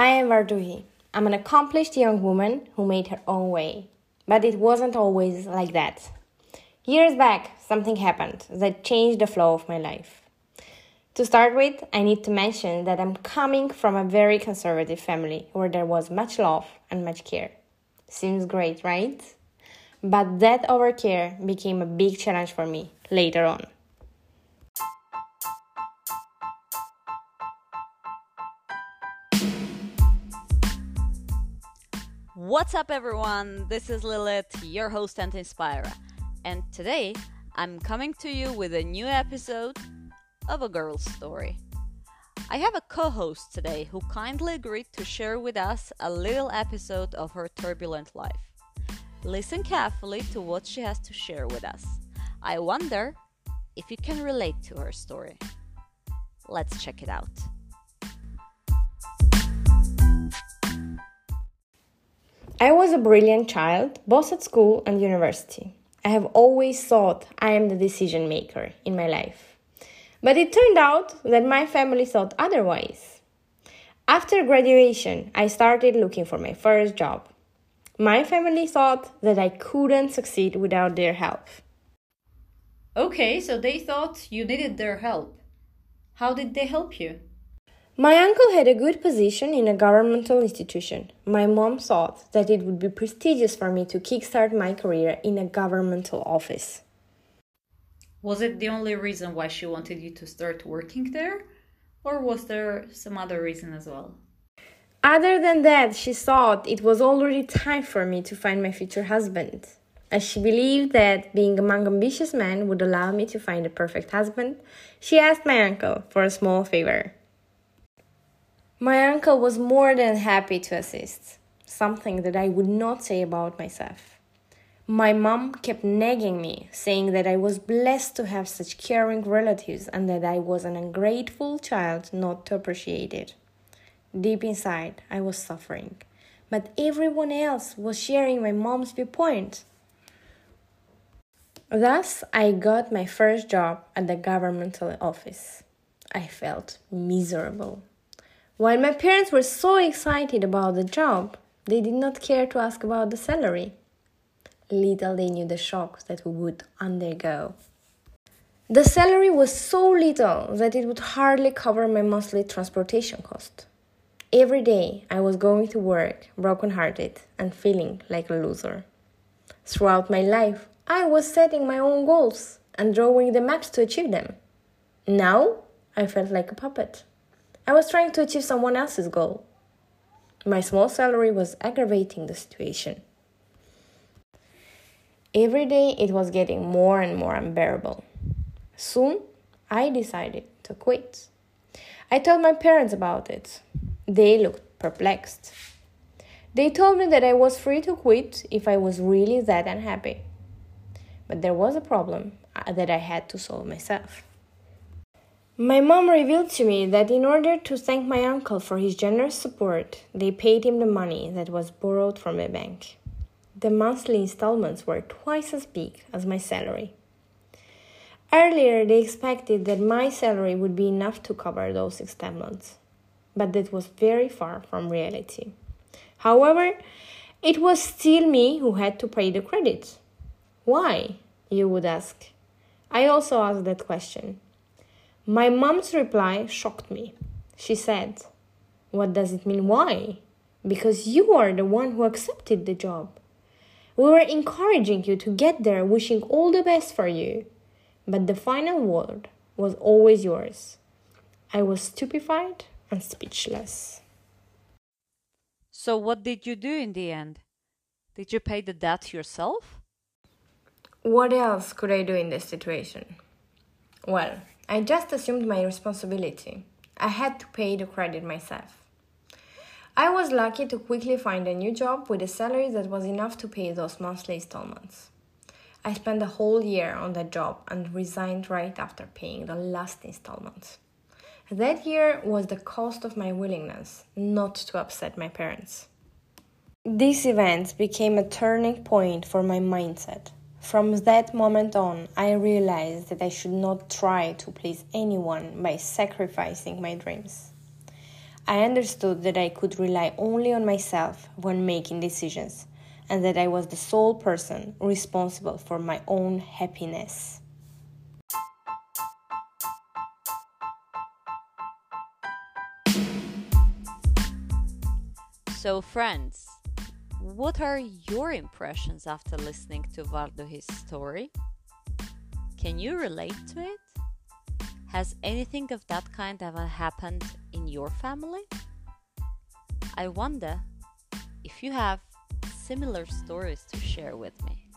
I am Varduhi. I'm an accomplished young woman who made her own way. But it wasn't always like that. Years back, something happened that changed the flow of my life. To start with, I need to mention that I'm coming from a very conservative family where there was much love and much care. Seems great, right? But that overcare became a big challenge for me later on. What's up, everyone? This is Lilith, your host and Inspira, and today I'm coming to you with a new episode of A Girl's Story. I have a co host today who kindly agreed to share with us a little episode of her turbulent life. Listen carefully to what she has to share with us. I wonder if you can relate to her story. Let's check it out. I was a brilliant child, both at school and university. I have always thought I am the decision maker in my life. But it turned out that my family thought otherwise. After graduation, I started looking for my first job. My family thought that I couldn't succeed without their help. Okay, so they thought you needed their help. How did they help you? My uncle had a good position in a governmental institution. My mom thought that it would be prestigious for me to kickstart my career in a governmental office. Was it the only reason why she wanted you to start working there? Or was there some other reason as well? Other than that, she thought it was already time for me to find my future husband. As she believed that being among ambitious men would allow me to find a perfect husband, she asked my uncle for a small favor. My uncle was more than happy to assist, something that I would not say about myself. My mom kept nagging me, saying that I was blessed to have such caring relatives and that I was an ungrateful child not to appreciate it. Deep inside, I was suffering, but everyone else was sharing my mom's viewpoint. Thus, I got my first job at the governmental office. I felt miserable. While my parents were so excited about the job, they did not care to ask about the salary. Little they knew the shock that we would undergo. The salary was so little that it would hardly cover my monthly transportation cost. Every day I was going to work broken-hearted and feeling like a loser. Throughout my life, I was setting my own goals and drawing the maps to achieve them. Now I felt like a puppet. I was trying to achieve someone else's goal. My small salary was aggravating the situation. Every day it was getting more and more unbearable. Soon I decided to quit. I told my parents about it. They looked perplexed. They told me that I was free to quit if I was really that unhappy. But there was a problem uh, that I had to solve myself. My mom revealed to me that in order to thank my uncle for his generous support, they paid him the money that was borrowed from a bank. The monthly installments were twice as big as my salary. Earlier, they expected that my salary would be enough to cover those installments, but that was very far from reality. However, it was still me who had to pay the credit. Why? You would ask. I also asked that question. My mom's reply shocked me. She said, What does it mean? Why? Because you are the one who accepted the job. We were encouraging you to get there, wishing all the best for you. But the final word was always yours. I was stupefied and speechless. So, what did you do in the end? Did you pay the debt yourself? What else could I do in this situation? Well, I just assumed my responsibility. I had to pay the credit myself. I was lucky to quickly find a new job with a salary that was enough to pay those monthly installments. I spent a whole year on that job and resigned right after paying the last installment. That year was the cost of my willingness not to upset my parents. These events became a turning point for my mindset. From that moment on, I realized that I should not try to please anyone by sacrificing my dreams. I understood that I could rely only on myself when making decisions, and that I was the sole person responsible for my own happiness. So, friends, what are your impressions after listening to Varduhi's story? Can you relate to it? Has anything of that kind ever happened in your family? I wonder if you have similar stories to share with me.